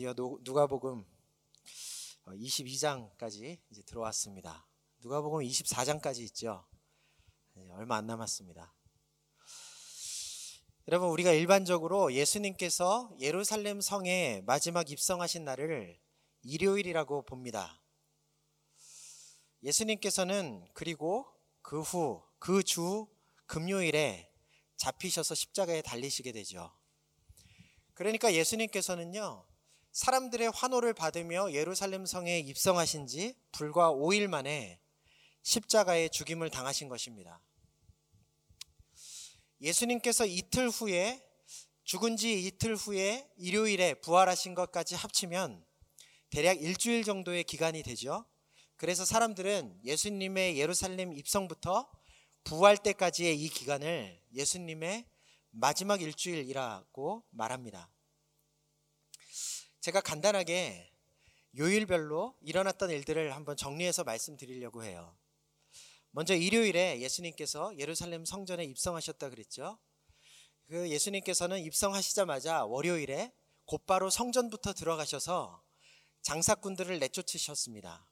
드디어 누가복음 22장까지 어, 이제 들어왔습니다. 누가복음 24장까지 있죠. 얼마 안 남았습니다. 여러분 우리가 일반적으로 예수님께서 예루살렘 성에 마지막 입성하신 날을 일요일이라고 봅니다. 예수님께서는 그리고 그 후 그 주 금요일에 잡히셔서 십자가에 달리시게 되죠. 그러니까 예수님께서는요, 사람들의 환호를 받으며 예루살렘 성에 입성하신 지 불과 5일 만에 십자가에 죽임을 당하신 것입니다. 예수님께서 이틀 후에 죽은 지 이틀 후에 일요일에 부활하신 것까지 합치면 대략 일주일 정도의 기간이 되죠. 그래서 사람들은 예수님의 예루살렘 입성부터 부활 때까지의 이 기간을 예수님의 마지막 일주일이라고 말합니다. 제가 간단하게 요일별로 일어났던 일들을 한번 정리해서 말씀드리려고 해요. 먼저 일요일에 예수님께서 예루살렘 성전에 입성하셨다 그랬죠. 그 예수님께서는 입성하시자마자 월요일에 곧바로 성전부터 들어가셔서 장사꾼들을 내쫓으셨습니다.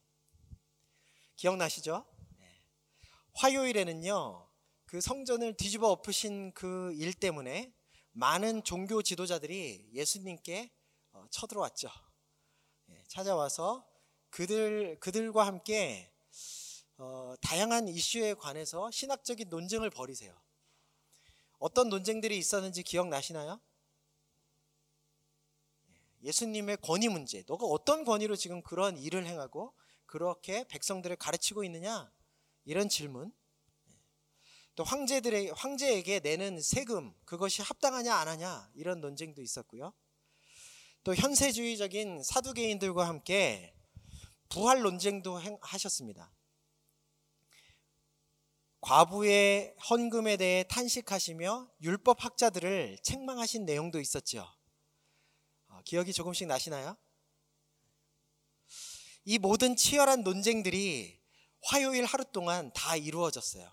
기억나시죠? 네. 화요일에는요, 그 성전을 뒤집어 엎으신 그 일 때문에 많은 종교 지도자들이 예수님께 어, 쳐들어왔죠. 예, 찾아와서 그들 그들과 함께 어, 다양한 이슈에 관해서 신학적인 논쟁을 벌이세요. 어떤 논쟁들이 있었는지 기억나시나요? 예, 예수님의 권위 문제. 너가 어떤 권위로 지금 그런 일을 행하고 그렇게 백성들을 가르치고 있느냐? 이런 질문. 또 황제들의 황제에게 내는 세금 그것이 합당하냐 안 하냐 이런 논쟁도 있었고요. 또 현세주의적인 사두개인들과 함께 부활 논쟁도 하셨습니다. 과부의 헌금에 대해 탄식하시며 율법 학자들을 책망하신 내용도 있었죠. 어, 기억이 조금씩 나시나요? 이 모든 치열한 논쟁들이 화요일 하루 동안 다 이루어졌어요.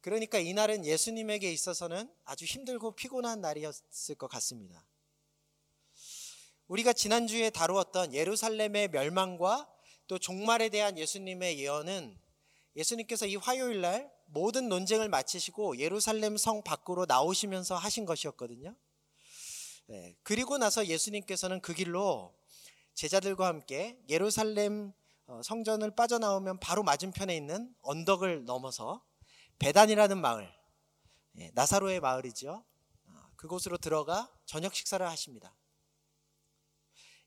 그러니까 이날은 예수님에게 있어서는 아주 힘들고 피곤한 날이었을 것 같습니다. 우리가 지난주에 다루었던 예루살렘의 멸망과 또 종말에 대한 예수님의 예언은 예수님께서 이 화요일 날 모든 논쟁을 마치시고 예루살렘 성 밖으로 나오시면서 하신 것이었거든요. 네, 그리고 나서 예수님께서는 그 길로 제자들과 함께 예루살렘 어, 성전을 빠져나오면 바로 맞은편에 있는 언덕을 넘어서 베단이라는 마을, 예, 나사로의 마을이죠. 어, 그곳으로 들어가 저녁 식사를 하십니다.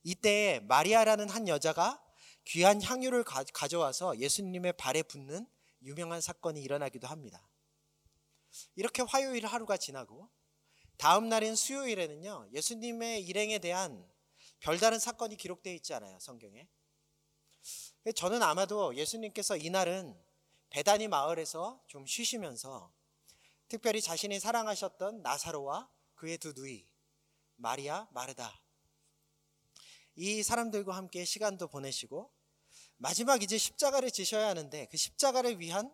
이때 마리아라는 한 여자가 귀한 향유를 가 져와서 예수님의 발에 붓는 유명한 사건이 일어나기도 합니다. 이렇게 화요일 하루가 지나고 다음 날인 수요일에는요 예수님의 일행에 대한 별다른 사건이 기록되어 있지 않아요 성경에. 저는 아마도 예수님께서 이날은 베다니 마을에서 좀 쉬시면서 특별히 자신이 사랑하셨던 나사로와 그의 두 누이 마리아, 마르다 이 사람들과 함께 시간도 보내시고 마지막 이제 십자가를 지셔야 하는데 그 십자가를 위한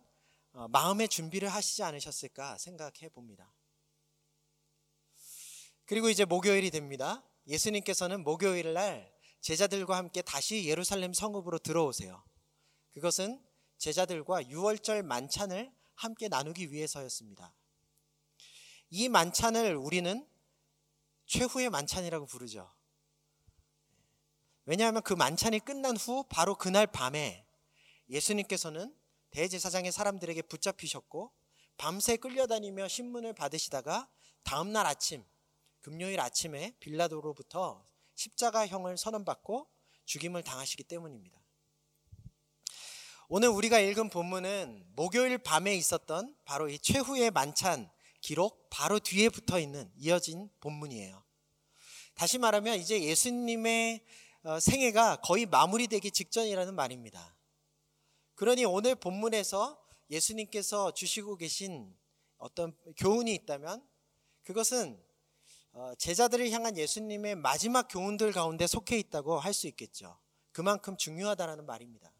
어, 마음의 준비를 하시지 않으셨을까 생각해 봅니다. 그리고 이제 목요일이 됩니다. 예수님께서는 목요일 날 제자들과 함께 다시 예루살렘 성읍으로 들어오세요. 그것은 제자들과 유월절 만찬을 함께 나누기 위해서였습니다. 이 만찬을 우리는 최후의 만찬이라고 부르죠. 왜냐하면 그 만찬이 끝난 후 바로 그날 밤에 예수님께서는 대제사장의 사람들에게 붙잡히셨고 밤새 끌려다니며 신문을 받으시다가 다음날 아침 금요일 아침에 빌라도로부터 십자가형을 선언받고 죽임을 당하시기 때문입니다. 오늘 우리가 읽은 본문은 목요일 밤에 있었던 바로 이 최후의 만찬 기록 바로 뒤에 붙어 있는 이어진 본문이에요. 다시 말하면 이제 예수님의 어, 생애가 거의 마무리되기 직전이라는 말입니다. 그러니 오늘 본문에서 예수님께서 주시고 계신 어떤 교훈이 있다면 그것은 어, 제자들을 향한 예수님의 마지막 교훈들 가운데 속해 있다고 할 수 있겠죠. 그만큼 중요하다라는 말입니다.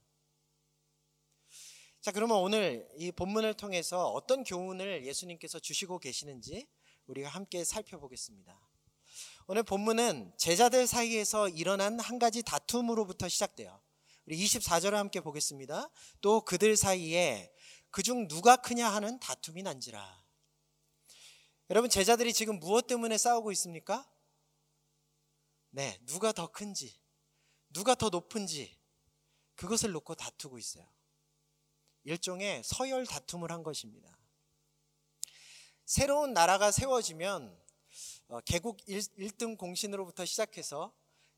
자, 그러면 오늘 이 본문을 통해서 어떤 교훈을 예수님께서 주시고 계시는지 우리가 함께 살펴보겠습니다. 오늘 본문은 제자들 사이에서 일어난 한 가지 다툼으로부터 시작돼요. 우리 24절을 함께 보겠습니다. 또 그들 사이에 그중 누가 크냐 하는 다툼이 난지라. 여러분 제자들이 지금 무엇 때문에 싸우고 있습니까? 네, 누가 더 큰지, 누가 더 높은지 그것을 놓고 다투고 있어요. 일종의 서열 다툼을 한 것입니다. 새로운 나라가 세워지면 어, 개국 1, 등 공신으로부터 시작해서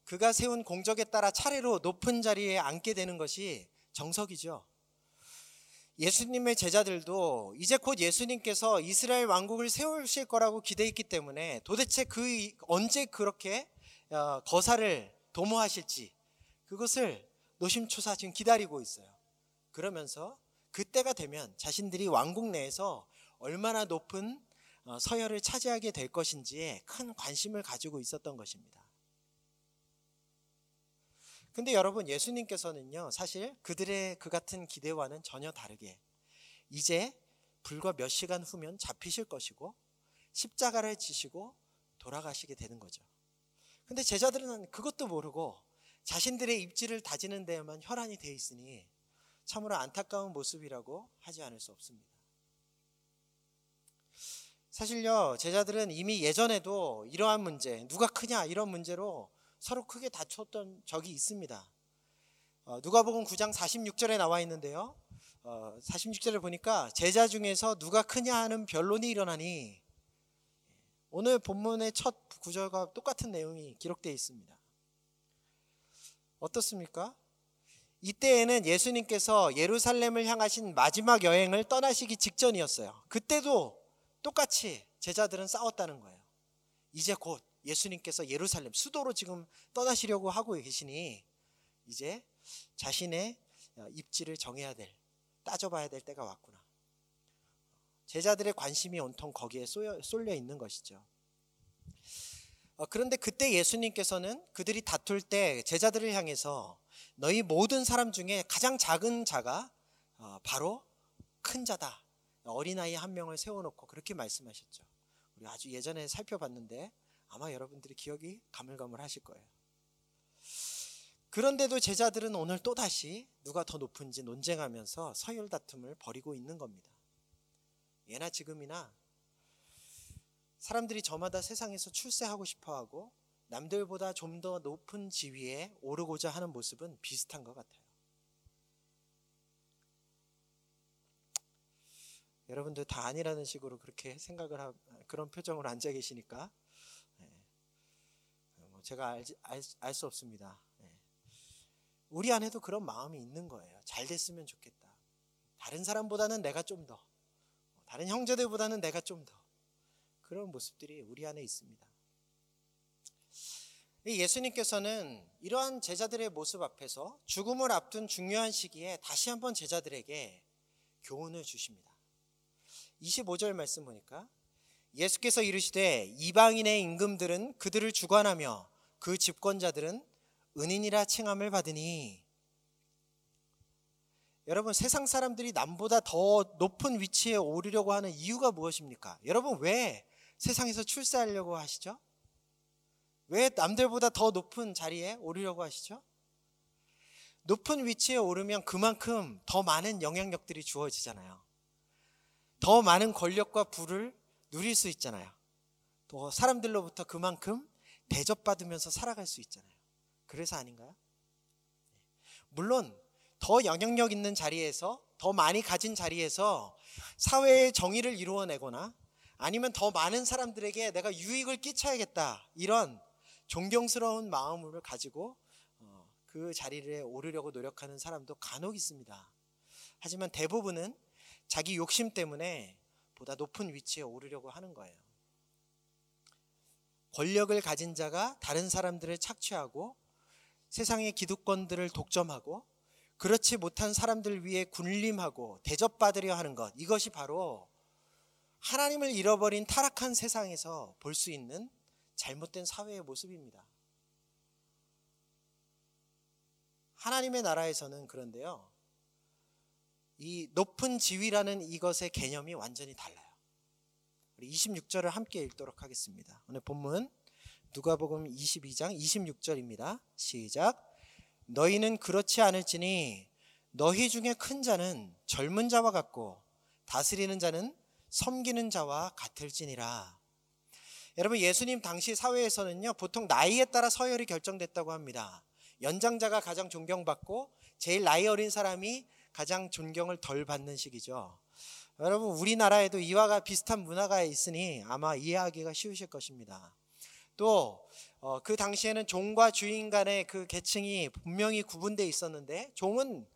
그가 세운 공적에 따라 차례로 높은 자리에 앉게 되는 것이 정석이죠. 예수님의 제자들도 이제 곧 예수님께서 이스라엘 왕국을 세우실 거라고 기대했기 때문에 도대체 그 언제 그렇게 어, 거사를 도모하실지 그것을 노심초사 지금 기다리고 있어요. 그러면서 그때가 되면 자신들이 왕국 내에서 얼마나 높은 어, 서열을 차지하게 될 것인지에 큰 관심을 가지고 있었던 것입니다. 근데 여러분 예수님께서는요 사실 그들의 그 같은 기대와는 전혀 다르게 이제 불과 몇 시간 후면 잡히실 것이고 십자가를 지시고 돌아가시게 되는 거죠. 근데 제자들은 그것도 모르고 자신들의 입지를 다지는 데에만 혈안이 돼 있으니 참으로 안타까운 모습이라고 하지 않을 수 없습니다. 사실요, 제자들은 이미 예전에도 이러한 문제, 누가 크냐 이런 문제로 서로 크게 다쳤던 적이 있습니다. 어, 누가복음 9장 46절에 나와 있는데요. 어, 46절을 보니까 제자 중에서 누가 크냐 하는 변론이 일어나니 오늘 본문의 첫 구절과 똑같은 내용이 기록되어 있습니다. 어떻습니까? 이때에는 예수님께서 예루살렘을 향하신 마지막 여행을 떠나시기 직전이었어요. 그때도 똑같이 제자들은 싸웠다는 거예요. 이제 곧 예수님께서 예루살렘 수도로 지금 떠나시려고 하고 계시니 이제 자신의 입지를 정해야 될 따져봐야 될 때가 왔구나. 제자들의 관심이 온통 거기에 쏠려 있는 것이죠. 어, 그런데 그때 예수님께서는 그들이 다툴 때 제자들을 향해서 너희 모든 사람 중에 가장 작은 자가 어, 바로 큰 자다. 어린아이 한 명을 세워놓고 그렇게 말씀하셨죠. 우리 아주 예전에 살펴봤는데 아마 여러분들이 기억이 가물가물하실 거예요. 그런데도 제자들은 오늘 또다시 누가 더 높은지 논쟁하면서 서열 다툼을 벌이고 있는 겁니다. 예나 지금이나 사람들이 저마다 세상에서 출세하고 싶어 하고 남들보다 좀 더 높은 지위에 오르고자 하는 모습은 비슷한 것 같아요. 여러분들 다 아니라는 식으로 그렇게 생각을 하, 그런 표정으로 앉아 계시니까 네. 뭐 제가 알 수 없습니다. 네. 우리 안에도 그런 마음이 있는 거예요. 잘 됐으면 좋겠다. 다른 사람보다는 내가 좀 더, 다른 형제들보다는 내가 좀 더. 그런 모습들이 우리 안에 있습니다. 예수님께서는 이러한 제자들의 모습 앞에서 죽음을 앞둔 중요한 시기에 다시 한번 제자들에게 교훈을 주십니다. 25절 말씀 보니까 예수께서 이르시되 이방인의 임금들은 그들을 주관하며 그 집권자들은 은인이라 칭함을 받으니 여러분 세상 사람들이 남보다 더 높은 위치에 오르려고 하는 이유가 무엇입니까? 여러분 왜 세상에서 출세하려고 하시죠? 왜 남들보다 더 높은 자리에 오르려고 하시죠? 높은 위치에 오르면 그만큼 더 많은 영향력들이 주어지잖아요. 더 많은 권력과 부를 누릴 수 있잖아요. 또 사람들로부터 그만큼 대접받으면서 살아갈 수 있잖아요. 그래서 아닌가요? 물론 더 영향력 있는 자리에서 더 많이 가진 자리에서 사회의 정의를 이루어내거나 아니면 더 많은 사람들에게 내가 유익을 끼쳐야겠다 이런 존경스러운 마음을 가지고 어, 그 자리를 오르려고 노력하는 사람도 간혹 있습니다. 하지만 대부분은 자기 욕심 때문에 보다 높은 위치에 오르려고 하는 거예요. 권력을 가진 자가 다른 사람들을 착취하고 세상의 기득권들을 독점하고 그렇지 못한 사람들 위해 군림하고 대접받으려 하는 것 이것이 바로 하나님을 잃어버린 타락한 세상에서 볼 수 있는 잘못된 사회의 모습입니다. 하나님의 나라에서는 그런데요. 이 높은 지위라는 이것의 개념이 완전히 달라요. 우리 26절을 함께 읽도록 하겠습니다. 오늘 본문 누가복음 22장 26절입니다. 시작. 너희는 그렇지 않을지니 너희 중에 큰 자는 젊은 자와 같고 다스리는 자는 섬기는 자와 같을지니라. 여러분 예수님 당시 사회에서는요 보통 나이에 따라 서열이 결정됐다고 합니다. 연장자가 가장 존경받고 제일 나이 어린 사람이 가장 존경을 덜 받는 시기죠. 여러분 우리나라에도 이와 비슷한 문화가 있으니 아마 이해하기가 쉬우실 것입니다. 또그 어, 그 당시에는 종과 주인 간의 그 계층이 분명히 구분되어 있었는데 종은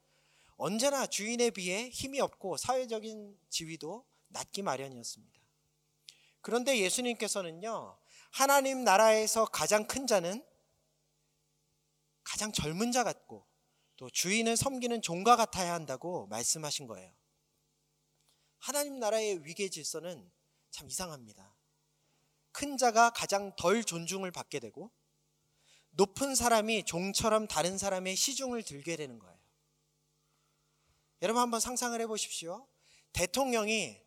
언제나 주인에 비해 힘이 없고 사회적인 지위도 낮기 마련이었습니다. 그런데 예수님께서는요, 하나님 나라에서 가장 큰 자는 가장 젊은 자 같고 또 주인을 섬기는 종과 같아야 한다고 말씀하신 거예요. 하나님 나라의 위계 질서는 참 이상합니다. 큰 자가 가장 덜 존중을 받게 되고 높은 사람이 종처럼 다른 사람의 시중을 들게 되는 거예요. 여러분 한번 상상을 해 보십시오. 대통령이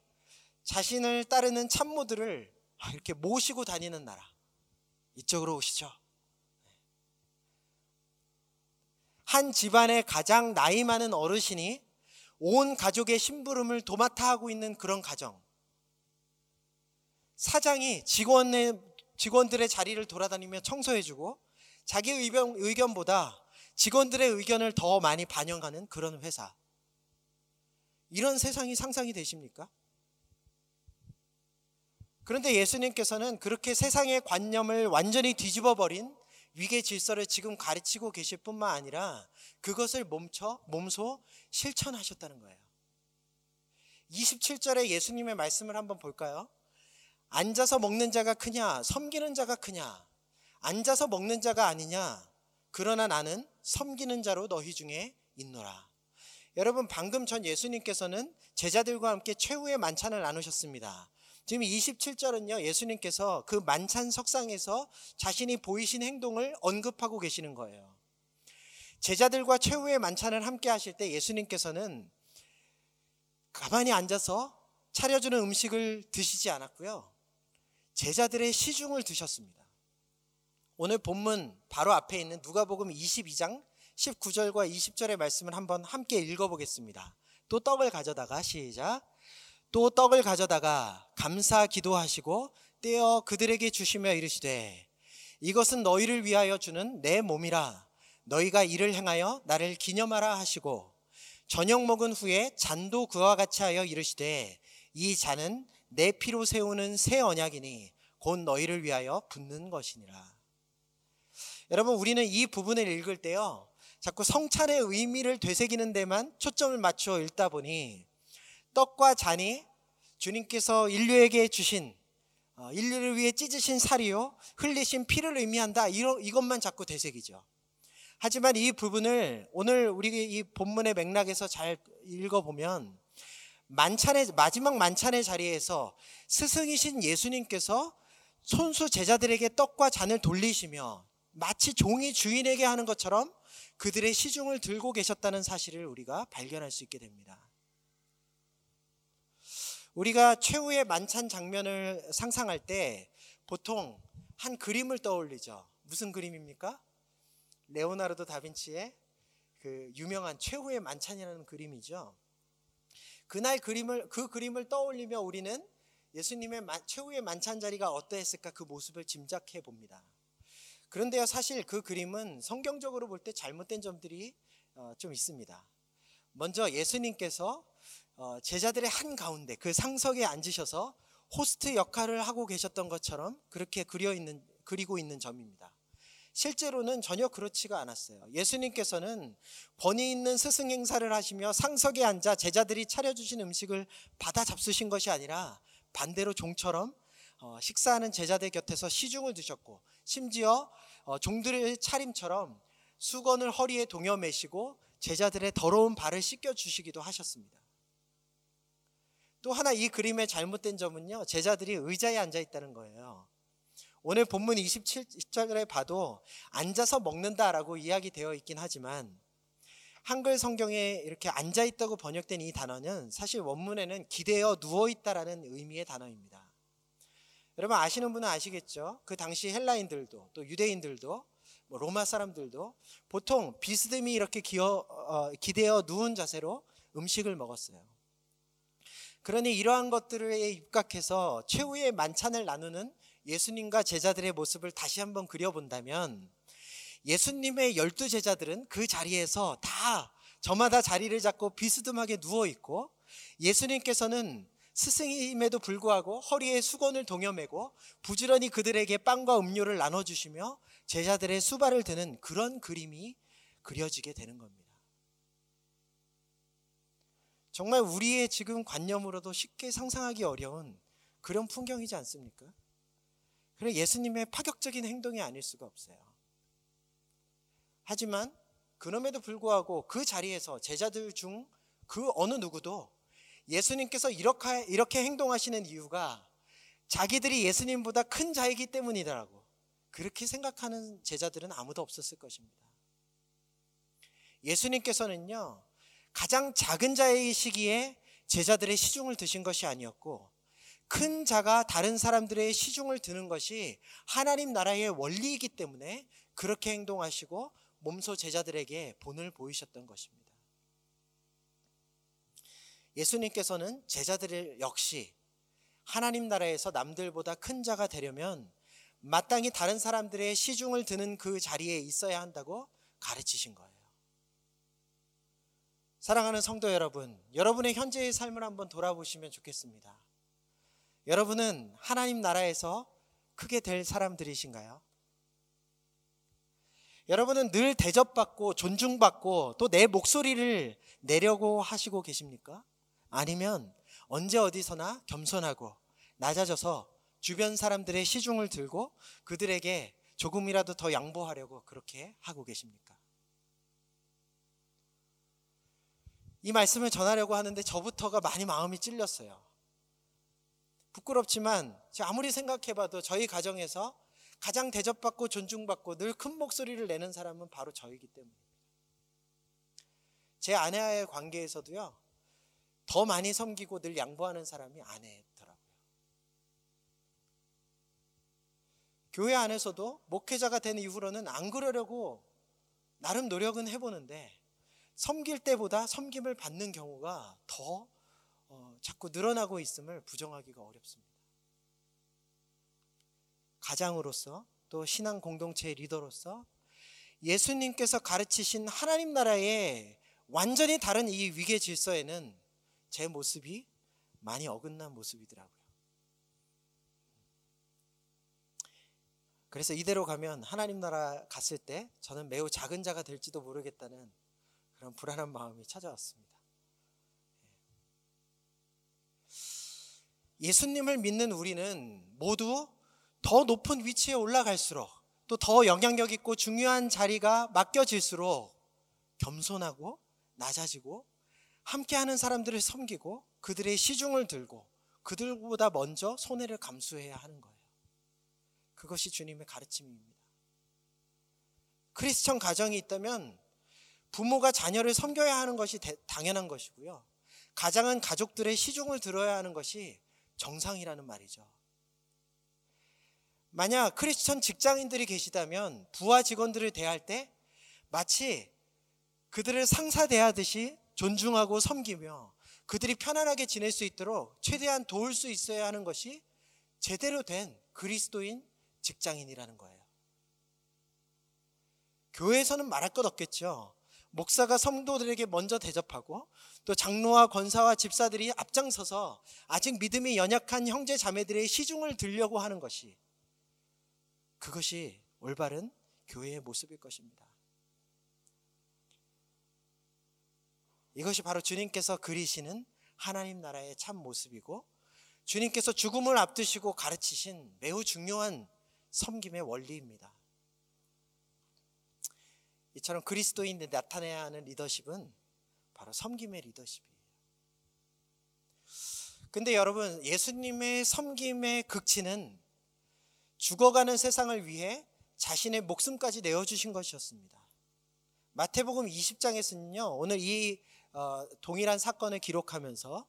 자신을 따르는 참모들을 이렇게 모시고 다니는 나라. 이쪽으로 오시죠. 한 집안의 가장 나이 많은 어르신이 온 가족의 심부름을 도맡아 하고 있는 그런 가정. 사장이 직원의, 직원들의 자리를 돌아다니며 청소해주고 자기 의견, 의견보다 직원들의 의견을 더 많이 반영하는 그런 회사. 이런 세상이 상상이 되십니까? 그런데 예수님께서는 그렇게 세상의 관념을 완전히 뒤집어 버린 위계 질서를 지금 가르치고 계실 뿐만 아니라 그것을 몸쳐 몸소 실천하셨다는 거예요. 27절에 예수님의 말씀을 한번 볼까요? 앉아서 먹는 자가 크냐, 섬기는 자가 크냐, 앉아서 먹는 자가 아니냐, 그러나 나는 섬기는 자로 너희 중에 있노라. 여러분 방금 전 예수님께서는 제자들과 함께 최후의 만찬을 나누셨습니다. 지금 27절은요, 예수님께서 그 만찬 석상에서 자신이 보이신 행동을 언급하고 계시는 거예요. 제자들과 최후의 만찬을 함께 하실 때 예수님께서는 가만히 앉아서 차려주는 음식을 드시지 않았고요. 제자들의 시중을 드셨습니다. 오늘 본문 바로 앞에 있는 누가복음 22장 19절과 20절의 말씀을 한번 함께 읽어보겠습니다. 또 떡을 가져다가 시작. 또 떡을 가져다가 감사 기도하시고 떼어 그들에게 주시며 이르시되 이것은 너희를 위하여 주는 내 몸이라 너희가 이를 행하여 나를 기념하라 하시고 저녁 먹은 후에 잔도 그와 같이 하여 이르시되 이 잔은 내 피로 세우는 새 언약이니 곧 너희를 위하여 붓는 것이니라. 여러분 우리는 이 부분을 읽을 때요. 자꾸 성찬의 의미를 되새기는 데만 초점을 맞추어 읽다 보니 떡과 잔이 주님께서 인류에게 주신 어, 인류를 위해 찢으신 살이요 흘리신 피를 의미한다 이것만 자꾸 되새기죠. 하지만 이 부분을 오늘 우리 이 본문의 맥락에서 잘 읽어보면 만찬의 마지막 만찬의 자리에서 스승이신 예수님께서 손수 제자들에게 떡과 잔을 돌리시며 마치 종이 주인에게 하는 것처럼 그들의 시중을 들고 계셨다는 사실을 우리가 발견할 수 있게 됩니다. 우리가 최후의 만찬 장면을 상상할 때 보통 한 그림을 떠올리죠. 무슨 그림입니까? 레오나르도 다빈치의 그 유명한 최후의 만찬이라는 그림이죠. 그날 그림을 그 그림을 떠올리며 우리는 예수님의 최후의 만찬 자리가 어떠했을까 그 모습을 짐작해 봅니다. 그런데요, 사실 그 그림은 성경적으로 볼 때 잘못된 점들이 어, 좀 있습니다. 먼저 예수님께서 어, 제자들의 한 가운데 그 상석에 앉으셔서 호스트 역할을 하고 계셨던 것처럼 그렇게 그려 있는 그리고 있는 점입니다. 실제로는 전혀 그렇지가 않았어요. 예수님께서는 권위 있는 스승 행사를 하시며 상석에 앉아 제자들이 차려주신 음식을 받아 잡수신 것이 아니라 반대로 종처럼 어, 식사하는 제자들 곁에서 시중을 두셨고 심지어 어, 종들의 차림처럼 수건을 허리에 동여 매시고 제자들의 더러운 발을 씻겨 주시기도 하셨습니다. 또 하나 이 그림의 잘못된 점은요. 제자들이 의자에 앉아 있다는 거예요. 오늘 본문 27절에 봐도 앉아서 먹는다라고 이야기되어 있긴 하지만 한글 성경에 이렇게 앉아 있다고 번역된 이 단어는 사실 원문에는 기대어 누워 있다라는 의미의 단어입니다. 여러분 아시는 분은 아시겠죠? 그 당시 헬라인들도 또 유대인들도 뭐 로마 사람들도 보통 비스듬히 이렇게 기어, 어, 기대어 누운 자세로 음식을 먹었어요. 그러니 이러한 것들에 입각해서 최후의 만찬을 나누는 예수님과 제자들의 모습을 다시 한번 그려본다면 예수님의 열두 제자들은 그 자리에서 다 저마다 자리를 잡고 비스듬하게 누워 있고 예수님께서는 스승임에도 불구하고 허리에 수건을 동여매고 부지런히 그들에게 빵과 음료를 나눠주시며 제자들의 수발을 드는 그런 그림이 그려지게 되는 겁니다. 정말 우리의 지금 관념으로도 쉽게 상상하기 어려운 그런 풍경이지 않습니까? 그래 예수님의 파격적인 행동이 아닐 수가 없어요. 하지만 그럼에도 불구하고 그 자리에서 제자들 중 그 어느 누구도 예수님께서 이렇게, 이렇게 행동하시는 이유가 자기들이 예수님보다 큰 자이기 때문이다라고 그렇게 생각하는 제자들은 아무도 없었을 것입니다. 예수님께서는요, 가장 작은 자의 시기에 제자들의 시중을 드신 것이 아니었고, 큰 자가 다른 사람들의 시중을 드는 것이 하나님 나라의 원리이기 때문에 그렇게 행동하시고 몸소 제자들에게 본을 보이셨던 것입니다. 예수님께서는 제자들 역시 하나님 나라에서 남들보다 큰 자가 되려면 마땅히 다른 사람들의 시중을 드는 그 자리에 있어야 한다고 가르치신 거예요. 사랑하는 성도 여러분, 여러분의 현재의 삶을 한번 돌아보시면 좋겠습니다. 여러분은 하나님 나라에서 크게 될 사람들이신가요? 여러분은 늘 대접받고 존중받고 또 내 목소리를 내려고 하시고 계십니까? 아니면 언제 어디서나 겸손하고 낮아져서 주변 사람들의 시중을 들고 그들에게 조금이라도 더 양보하려고 그렇게 하고 계십니까? 이 말씀을 전하려고 하는데 저부터가 많이 마음이 찔렸어요. 부끄럽지만 아무리 생각해봐도 저희 가정에서 가장 대접받고 존중받고 늘 큰 목소리를 내는 사람은 바로 저이기 때문입니다. 제 아내와의 관계에서도요, 더 많이 섬기고 늘 양보하는 사람이 아내더라고요. 교회 안에서도 목회자가 된 이후로는 안 그러려고 나름 노력은 해보는데 섬길 때보다 섬김을 받는 경우가 더 어, 자꾸 늘어나고 있음을 부정하기가 어렵습니다. 가장으로서 또 신앙 공동체의 리더로서 예수님께서 가르치신 하나님 나라의 완전히 다른 이 위계 질서에는 제 모습이 많이 어긋난 모습이더라고요. 그래서 이대로 가면 하나님 나라 갔을 때 저는 매우 작은 자가 될지도 모르겠다는 그런 불안한 마음이 찾아왔습니다. 예수님을 믿는 우리는 모두 더 높은 위치에 올라갈수록 또 더 영향력 있고 중요한 자리가 맡겨질수록 겸손하고 낮아지고 함께하는 사람들을 섬기고 그들의 시중을 들고 그들보다 먼저 손해를 감수해야 하는 거예요. 그것이 주님의 가르침입니다. 크리스천 가정이 있다면 부모가 자녀를 섬겨야 하는 것이 당연한 것이고요. 가장은 가족들의 시중을 들어야 하는 것이 정상이라는 말이죠. 만약 크리스천 직장인들이 계시다면 부하 직원들을 대할 때 마치 그들을 상사 대하듯이 존중하고 섬기며 그들이 편안하게 지낼 수 있도록 최대한 도울 수 있어야 하는 것이 제대로 된 그리스도인 직장인이라는 거예요. 교회에서는 말할 것 없겠죠. 목사가 성도들에게 먼저 대접하고 또 장로와 권사와 집사들이 앞장서서 아직 믿음이 연약한 형제 자매들의 시중을 들려고 하는 것이 그것이 올바른 교회의 모습일 것입니다. 이것이 바로 주님께서 그리시는 하나님 나라의 참 모습이고 주님께서 죽음을 앞두시고 가르치신 매우 중요한 섬김의 원리입니다. 이처럼 그리스도인들 나타내야 하는 리더십은 바로 섬김의 리더십이에요. 근데 여러분, 예수님의 섬김의 극치는 죽어가는 세상을 위해 자신의 목숨까지 내어주신 것이었습니다. 마태복음 20장에서는요, 오늘 이 어, 동일한 사건을 기록하면서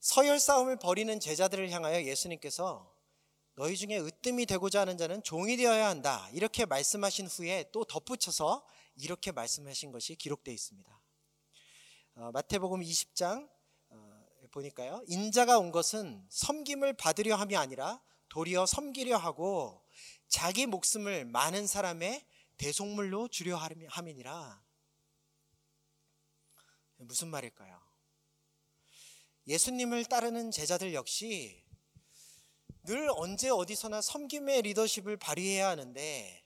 서열 싸움을 벌이는 제자들을 향하여 예수님께서 너희 중에 으뜸이 되고자 하는 자는 종이 되어야 한다. 이렇게 말씀하신 후에 또 덧붙여서 이렇게 말씀하신 것이 기록되어 있습니다. 어, 마태복음 20장 어, 보니까요. 인자가 온 것은 섬김을 받으려 함이 아니라 도리어 섬기려 하고 자기 목숨을 많은 사람의 대속물로 주려 함이니라. 무슨 말일까요? 예수님을 따르는 제자들 역시 늘 언제 어디서나 섬김의 리더십을 발휘해야 하는데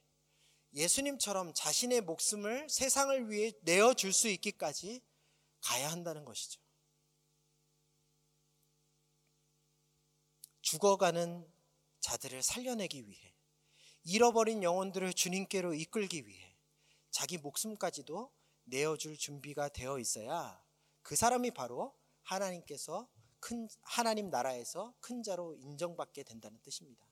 예수님처럼 자신의 목숨을 세상을 위해 내어줄 수 있기까지 가야 한다는 것이죠. 죽어가는 자들을 살려내기 위해 잃어버린 영혼들을 주님께로 이끌기 위해 자기 목숨까지도 내어줄 준비가 되어 있어야 그 사람이 바로 하나님께서 큰 하나님 나라에서 큰 자로 인정받게 된다는 뜻입니다.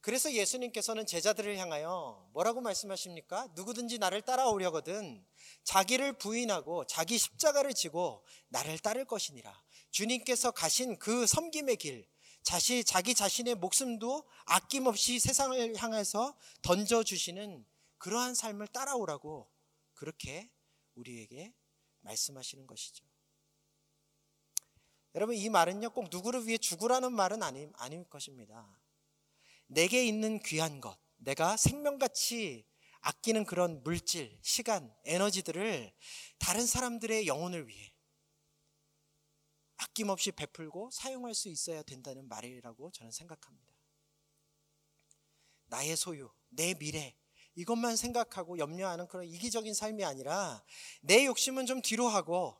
그래서 예수님께서는 제자들을 향하여 뭐라고 말씀하십니까? 누구든지 나를 따라오려거든 자기를 부인하고 자기 십자가를 지고 나를 따를 것이니라. 주님께서 가신 그 섬김의 길, 자시, 자기 자신의 목숨도 아낌없이 세상을 향해서 던져 주시는 그러한 삶을 따라오라고 그렇게 우리에게 말씀하시는 것이죠. 여러분, 이 말은요, 꼭 누구를 위해 죽으라는 말은 아니, 아닐 것입니다. 내게 있는 귀한 것, 내가 생명같이 아끼는 그런 물질, 시간, 에너지들을 다른 사람들의 영혼을 위해 아낌없이 베풀고 사용할 수 있어야 된다는 말이라고 저는 생각합니다. 나의 소유, 내 미래, 이것만 생각하고 염려하는 그런 이기적인 삶이 아니라 내 욕심은 좀 뒤로 하고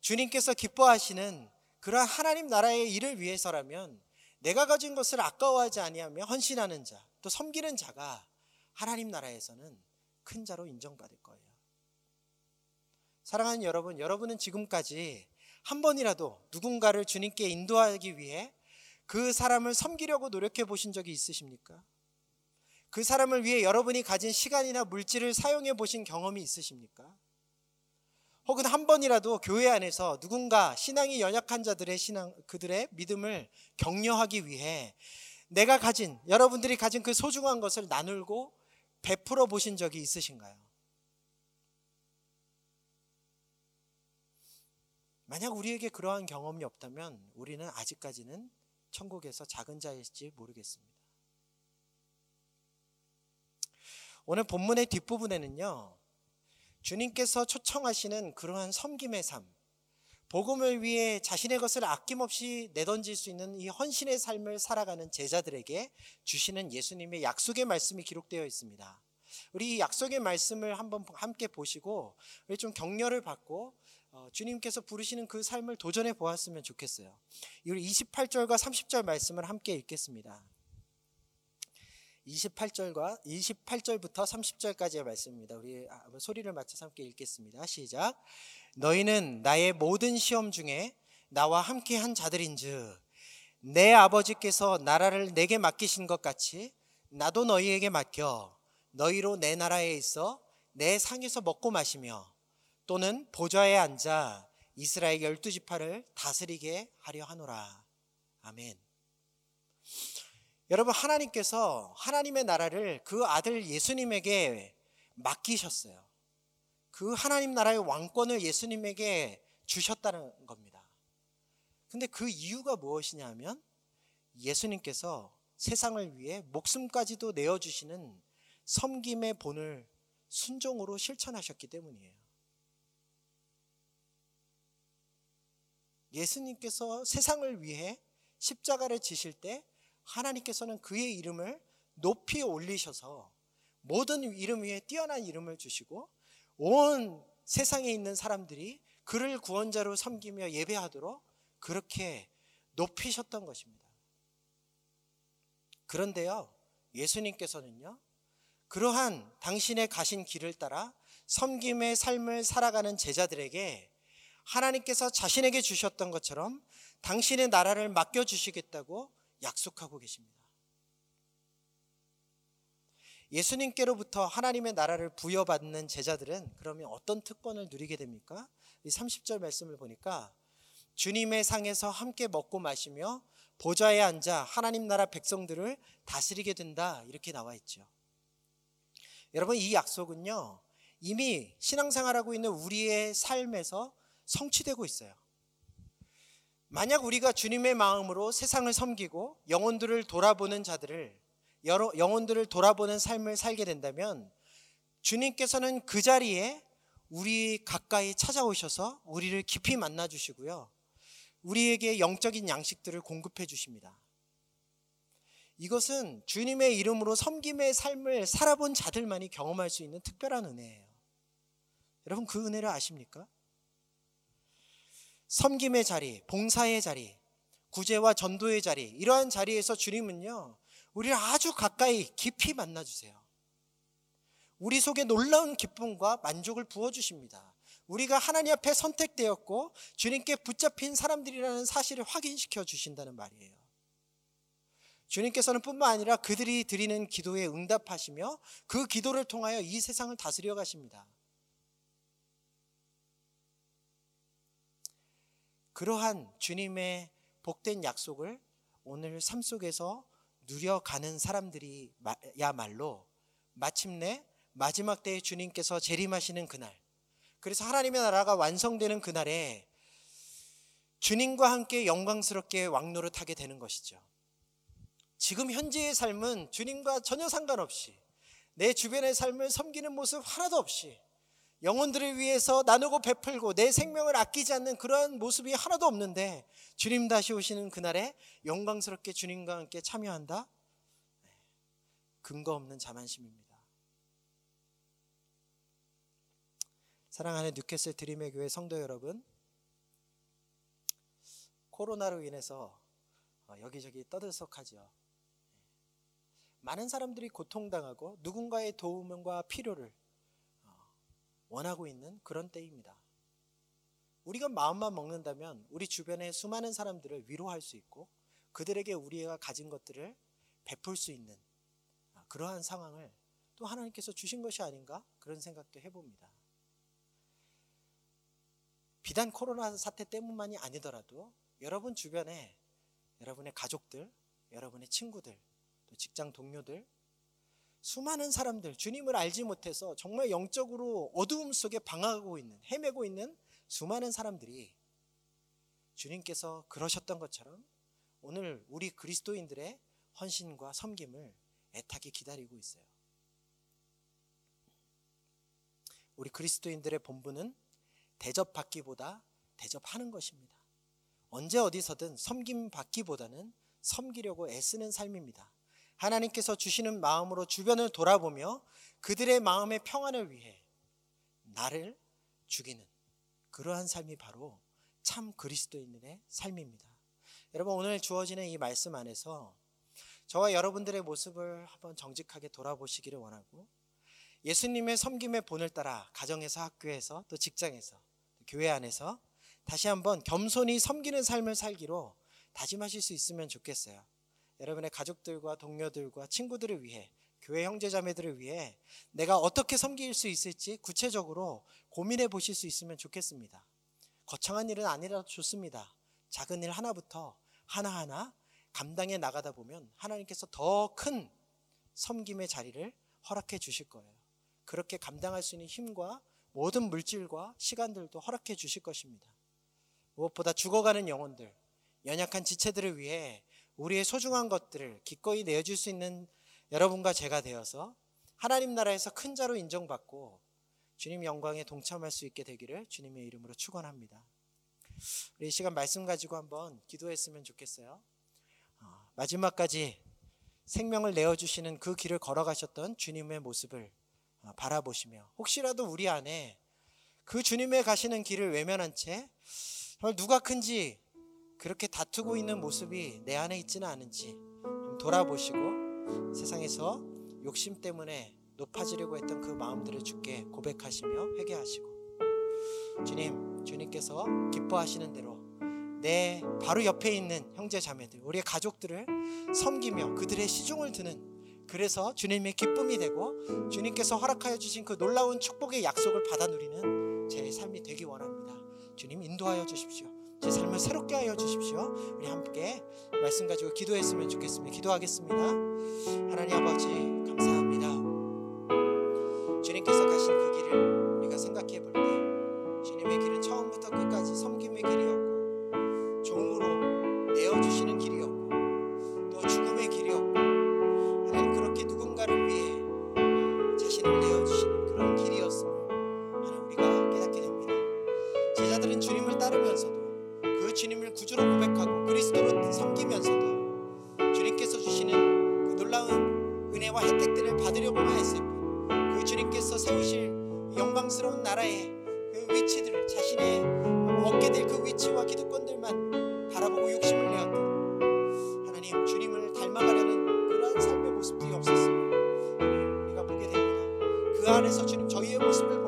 주님께서 기뻐하시는 그러한 하나님 나라의 일을 위해서라면 내가 가진 것을 아까워하지 아니하며 헌신하는 자, 또 섬기는 자가 하나님 나라에서는 큰 자로 인정받을 거예요. 사랑하는 여러분, 여러분은 지금까지 한 번이라도 누군가를 주님께 인도하기 위해 그 사람을 섬기려고 노력해 보신 적이 있으십니까? 그 사람을 위해 여러분이 가진 시간이나 물질을 사용해 보신 경험이 있으십니까? 혹은 한 번이라도 교회 안에서 누군가 신앙이 연약한 자들의 신앙, 그들의 믿음을 격려하기 위해 내가 가진, 여러분들이 가진 그 소중한 것을 나누고 베풀어 보신 적이 있으신가요? 만약 우리에게 그러한 경험이 없다면 우리는 아직까지는 천국에서 작은 자일지 모르겠습니다. 오늘 본문의 뒷부분에는요, 주님께서 초청하시는 그러한 섬김의 삶, 복음을 위해 자신의 것을 아낌없이 내던질 수 있는 이 헌신의 삶을 살아가는 제자들에게 주시는 예수님의 약속의 말씀이 기록되어 있습니다. 우리 이 약속의 말씀을 한번 함께 보시고 좀 격려를 받고 어, 주님께서 부르시는 그 삶을 도전해 보았으면 좋겠어요. 우리 28절과 30절 말씀을 함께 읽겠습니다. 28절과 28절부터 30절까지의 말씀입니다. 우리 소리를 맞춰서 함께 읽겠습니다. 시작. 너희는 나의 모든 시험 중에 나와 함께 한 자들인즉 내 아버지께서 나라를 내게 맡기신 것 같이 나도 너희에게 맡겨 너희로 내 나라에 있어 내 상에서 먹고 마시며 또는 보좌에 앉아 이스라엘 열두 지파를 다스리게 하려 하노라. 아멘. 여러분 하나님께서 하나님의 나라를 그 아들 예수님에게 맡기셨어요. 그 하나님 나라의 왕권을 예수님에게 주셨다는 겁니다. 근데 그 이유가 무엇이냐면 예수님께서 세상을 위해 목숨까지도 내어 주시는 섬김의 본을 순종으로 실천하셨기 때문이에요. 예수님께서 세상을 위해 십자가를 지실 때 하나님께서는 그의 이름을 높이 올리셔서 모든 이름 위에 뛰어난 이름을 주시고 온 세상에 있는 사람들이 그를 구원자로 섬기며 예배하도록 그렇게 높이셨던 것입니다. 그런데요, 예수님께서는요, 그러한 당신의 가신 길을 따라 섬김의 삶을 살아가는 제자들에게 하나님께서 자신에게 주셨던 것처럼 당신의 나라를 맡겨주시겠다고 약속하고 계십니다. 예수님께로부터 하나님의 나라를 부여받는 제자들은 그러면 어떤 특권을 누리게 됩니까? 이 30절 말씀을 보니까 주님의 상에서 함께 먹고 마시며 보좌에 앉아 하나님 나라 백성들을 다스리게 된다. 이렇게 나와 있죠. 여러분, 이 약속은요, 이미 신앙생활하고 있는 우리의 삶에서 성취되고 있어요. 만약 우리가 주님의 마음으로 세상을 섬기고 영혼들을 돌아보는 자들을 여러 영혼들을 돌아보는 삶을 살게 된다면 주님께서는 그 자리에 우리 가까이 찾아오셔서 우리를 깊이 만나 주시고요. 우리에게 영적인 양식들을 공급해 주십니다. 이것은 주님의 이름으로 섬김의 삶을 살아본 자들만이 경험할 수 있는 특별한 은혜예요. 여러분 그 은혜를 아십니까? 섬김의 자리, 봉사의 자리, 구제와 전도의 자리, 이러한 자리에서 주님은요, 우리를 아주 가까이 깊이 만나주세요. 우리 속에 놀라운 기쁨과 만족을 부어주십니다. 우리가 하나님 앞에 선택되었고 주님께 붙잡힌 사람들이라는 사실을 확인시켜 주신다는 말이에요. 주님께서는 뿐만 아니라 그들이 드리는 기도에 응답하시며 그 기도를 통하여 이 세상을 다스려 가십니다. 그러한 주님의 복된 약속을 오늘 삶 속에서 누려가는 사람들이야말로 마침내 마지막 때에 주님께서 재림하시는 그날, 그래서 하나님의 나라가 완성되는 그날에 주님과 함께 영광스럽게 왕노릇하게 되는 것이죠. 지금 현재의 삶은 주님과 전혀 상관없이 내 주변의 삶을 섬기는 모습 하나도 없이 영혼들을 위해서 나누고 베풀고 내 생명을 아끼지 않는 그러한 모습이 하나도 없는데 주님 다시 오시는 그날에 영광스럽게 주님과 함께 참여한다? 네, 근거 없는 자만심입니다. 사랑하는 뉴캐슬 드림의 교회 성도 여러분, 코로나로 인해서 어, 여기저기 떠들썩하죠. 네. 많은 사람들이 고통당하고 누군가의 도움과 필요를 원하고 있는 그런 때입니다. 우리가 마음만 먹는다면 우리 주변의 수많은 사람들을 위로할 수 있고 그들에게 우리가 가진 것들을 베풀 수 있는 아, 그러한 상황을 또 하나님께서 주신 것이 아닌가 그런 생각도 해봅니다. 비단 코로나 사태 때문만이 아니더라도 여러분 주변에 여러분의 가족들, 여러분의 친구들, 또 직장 동료들, 수많은 사람들, 주님을 알지 못해서 정말 영적으로 어두움 속에 방황하고 있는, 헤매고 있는 수많은 사람들이 주님께서 그러셨던 것처럼 오늘 우리 그리스도인들의 헌신과 섬김을 애타게 기다리고 있어요. 우리 그리스도인들의 본분은 대접받기보다 대접하는 것입니다. 언제 어디서든 섬김 받기보다는 섬기려고 애쓰는 삶입니다. 하나님께서 주시는 마음으로 주변을 돌아보며 그들의 마음의 평안을 위해 나를 죽이는 그러한 삶이 바로 참 그리스도인의 삶입니다. 여러분 오늘 주어지는 이 말씀 안에서 저와 여러분들의 모습을 한번 정직하게 돌아보시기를 원하고 예수님의 섬김의 본을 따라 가정에서 학교에서 또 직장에서 또 교회 안에서 다시 한번 겸손히 섬기는 삶을 살기로 다짐하실 수 있으면 좋겠어요. 여러분의 가족들과 동료들과 친구들을 위해 교회 형제자매들을 위해 내가 어떻게 섬길 수 있을지 구체적으로 고민해 보실 수 있으면 좋겠습니다. 거창한 일은 아니라도 좋습니다. 작은 일 하나부터 하나하나 감당해 나가다 보면 하나님께서 더 큰 섬김의 자리를 허락해 주실 거예요. 그렇게 감당할 수 있는 힘과 모든 물질과 시간들도 허락해 주실 것입니다. 무엇보다 죽어가는 영혼들, 연약한 지체들을 위해 우리의 소중한 것들을 기꺼이 내어줄 수 있는 여러분과 제가 되어서 하나님 나라에서 큰 자로 인정받고 주님 영광에 동참할 수 있게 되기를 주님의 이름으로 축원합니다. 우리 시간 말씀 가지고 한번 기도했으면 좋겠어요. 어, 마지막까지 생명을 내어 주시는 그 길을 걸어가셨던 주님의 모습을 어, 바라보시며 혹시라도 우리 안에 그 주님의 가시는 길을 외면한 채 누가 큰지 그렇게 다투고 있는 모습이 내 안에 있지는 않은지 돌아보시고 세상에서 욕심 때문에 높아지려고 했던 그 마음들을 주께 고백하시며 회개하시고 주님, 주님께서 기뻐하시는 대로 내 바로 옆에 있는 형제 자매들, 우리의 가족들을 섬기며 그들의 시중을 드는 그래서 주님의 기쁨이 되고 주님께서 허락하여 주신 그 놀라운 축복의 약속을 받아 누리는 제 삶이 되기 원합니다. 주님 인도하여 주십시오. 제 삶을 새롭게 하여 주십시오. 우리 함께 말씀 가지고 기도했으면 좋겠습니다. 기도하겠습니다. 하나님 아버지 감사합니다. 주님께서 가신 그 길을 우리가 생각해 볼 때 주님의 길은 처음부터 끝까지 섬김의 길이었고 종으로 내어 주시는 길이 주님을 구주로 고백하고 그리스도로 섬기면서도 주님께서 주시는 그 놀라운 은혜와 혜택들을 받으려고만 했을 뿐 그 주님께서 세우실 영광스러운 나라의 그 위치들을 자신의 얻게 될 그 위치와 기득권들만 바라보고 욕심을 내었던 하나님 주님을 닮아가려는 그러한 삶의 모습들이 없었음을 우리가 보게 됩니다. 그 안에서 주님 저희의 모습을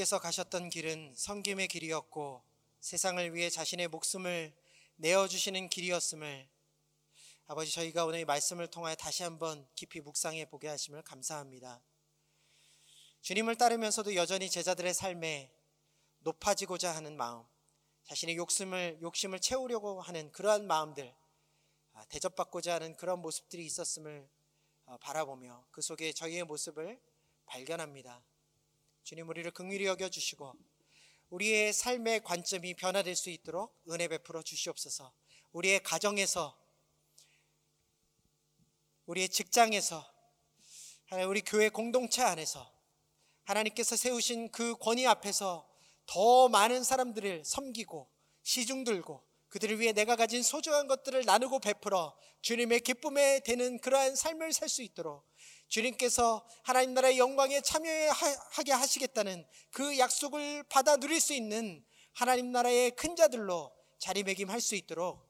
주님께서 가셨던 길은 섬김의 길이었고 세상을 위해 자신의 목숨을 내어 주시는 길이었음을 아버지 저희가 오늘 이 말씀을 통하여 다시 한번 깊이 묵상해 보게 하심을 감사합니다. 주님을 따르면서도 여전히 제자들의 삶에 높아지고자 하는 마음, 자신의 욕심을 욕심을 채우려고 하는 그러한 마음들, 아, 대접받고자 하는 그런 모습들이 있었음을 어, 바라보며 그 속에 저희의 모습을 발견합니다. 주님 우리를 긍휼히 여겨 주시고 우리의 삶의 관점이 변화될 수 있도록 은혜 베풀어 주시옵소서. 우리의 가정에서 우리의 직장에서 우리 교회 공동체 안에서 하나님께서 세우신 그 권위 앞에서 더 많은 사람들을 섬기고 시중 들고 그들을 위해 내가 가진 소중한 것들을 나누고 베풀어 주님의 기쁨에 되는 그러한 삶을 살 수 있도록 주님께서 하나님 나라의 영광에 참여하게 하시겠다는 그 약속을 받아 누릴 수 있는 하나님 나라의 큰 자들로 자리매김할 수 있도록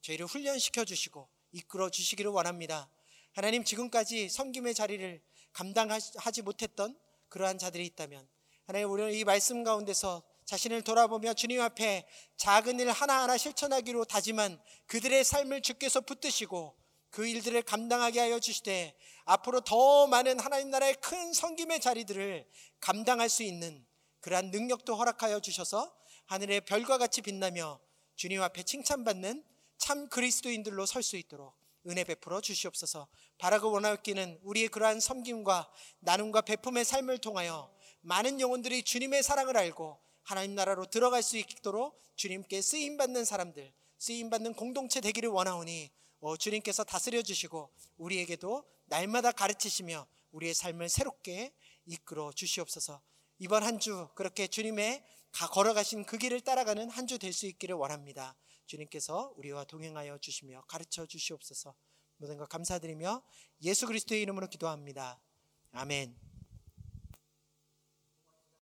저희를 훈련시켜 주시고 이끌어 주시기를 원합니다. 하나님 지금까지 섬김의 자리를 감당하지 못했던 그러한 자들이 있다면 하나님 우리는 이 말씀 가운데서 자신을 돌아보며 주님 앞에 작은 일 하나하나 실천하기로 다짐한 그들의 삶을 주께서 붙드시고 그 일들을 감당하게 하여 주시되 앞으로 더 많은 하나님 나라의 큰 섬김의 자리들을 감당할 수 있는 그러한 능력도 허락하여 주셔서 하늘의 별과 같이 빛나며 주님 앞에 칭찬받는 참 그리스도인들로 설 수 있도록 은혜 베풀어 주시옵소서. 바라고 원하기는 우리의 그러한 섬김과 나눔과 베품의 삶을 통하여 많은 영혼들이 주님의 사랑을 알고 하나님 나라로 들어갈 수 있도록 주님께 쓰임 받는 사람들, 쓰임 받는 공동체 되기를 원하오니 어, 주님께서 다스려 주시고 우리에게도 날마다 가르치시며 우리의 삶을 새롭게 이끌어 주시옵소서. 이번 한 주 그렇게 주님의 걸어가신 그 길을 따라가는 한 주 될 수 있기를 원합니다. 주님께서 우리와 동행하여 주시며 가르쳐 주시옵소서. 모든 것 감사드리며 예수 그리스도의 이름으로 기도합니다. 아멘.